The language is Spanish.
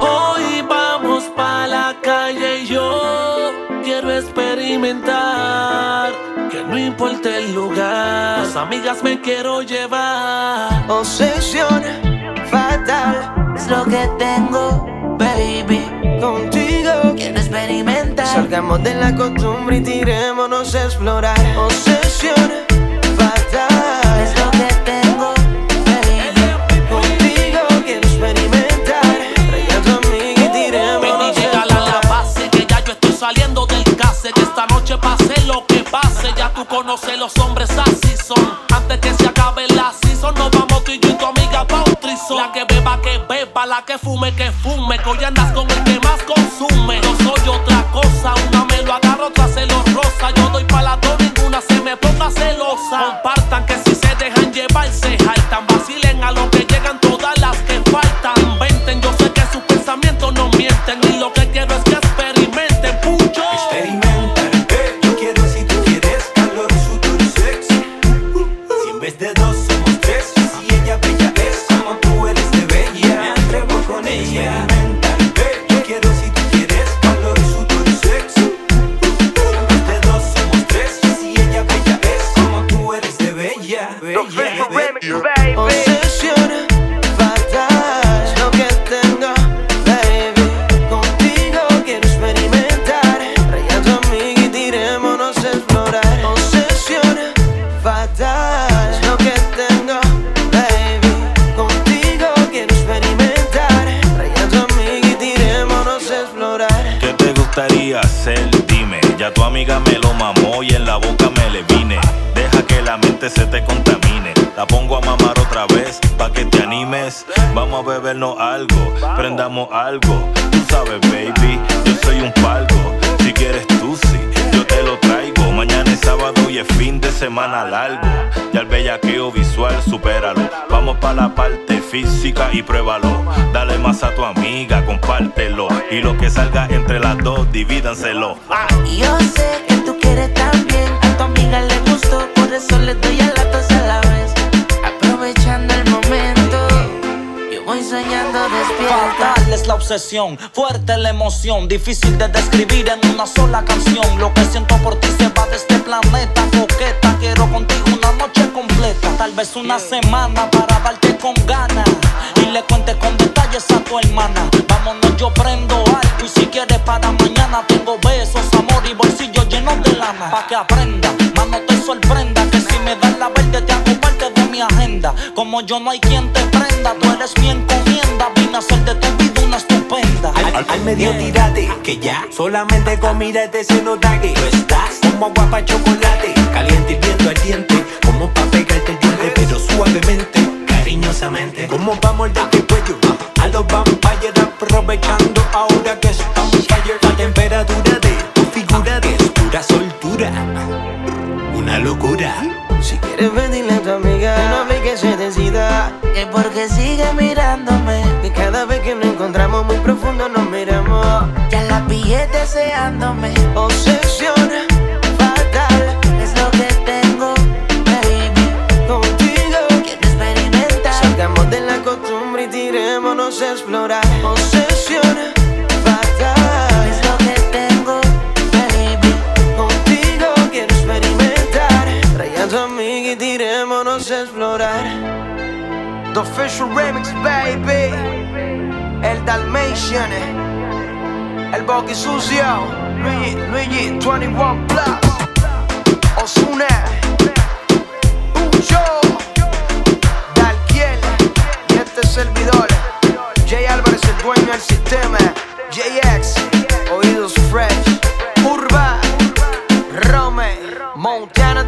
Hoy vamos pa la calle y yo quiero experimentar. Que no importa el lugar, las amigas me quiero llevar. Obsesión fatal es lo que tengo, baby. Contigo quiero experimentar. Salgamos de la costumbre y tirémonos a explorar. Obsesión fatal. Saliendo del case. Que esta noche pase lo que pase. Ya tú conoces los hombres así son. Antes que se acabe la season, nos vamos tú y yo y tu amiga pa' un trison. La que beba, que beba, la que fume, que fume. Que hoy andas con el que más consume. Yo soy otra cosa, una me lo agarro, otra se lo rosa. Yo doy pa' las dos, ninguna se me ponga celosa. Compartan que si se dejan llevar, en vez de dos somos tres, gustaría hacer? Dime, ya tu amiga me lo mamó y en la boca me le vine. Deja que la mente se te contamine. La pongo a mamar otra vez pa' que te animes. Vamos a bebernos algo, prendamos algo. Tú sabes, baby, yo soy un palco. Si quieres tú sí, yo te lo traigo. Mañana es sábado y es fin de semana largo. Ya el bellaqueo visual, supéralo. Vamos pa' la parte física y pruébalo. Dale más a tu amiga, compártelo. Y lo que salga entre las dos, divídanselo. Yo sé que tú quieres también. A tu amiga le gustó, por eso le doy a la tos a la vez. Aprovechando el momento, yo voy soñando despierta. Fatal es la obsesión, fuerte la emoción, difícil de describir en una sola canción. Lo que siento por ti se va de este planeta, coqueta. Quiero contigo una noche completa, tal vez una semana para darte y si quieres para mañana tengo besos, amor y bolsillos llenos de lana. Pa' que aprenda, más no te sorprenda que si me das la verde te hago parte de mi agenda. Como yo no hay quien te prenda, tú eres mi encomienda. Vine a hacer de tu vida una estupenda. Al, al- al medio tírate, que ya solamente con mirarte se nota tú estás como agua pa' chocolate, caliente hirviendo ardiente, como pa' pegarte el diente, pero suavemente, cariñosamente, como pa' morderte el cuello, a los vampires aprovechando una locura. Si quieres pedirle a tu amiga, no hable que se decida. Que porque sigue mirándome, Que cada vez que nos encontramos muy profundo nos miramos. ya la pillé deseándome. Obsesión fatal Es lo que tengo, baby. contigo. Quiero experimentar. Salgamos de la costumbre y tirémonos a explorar. The Official Remix, baby. El Dalmatian. El Boggy Sucio. Luigi, Luigi, 21 Plus. Osuna. Pucho. Dalkiel. Y este servidor. Jay Álvarez, el dueño del sistema. JX. Oídos Fresh. Urba. Rome. Montana,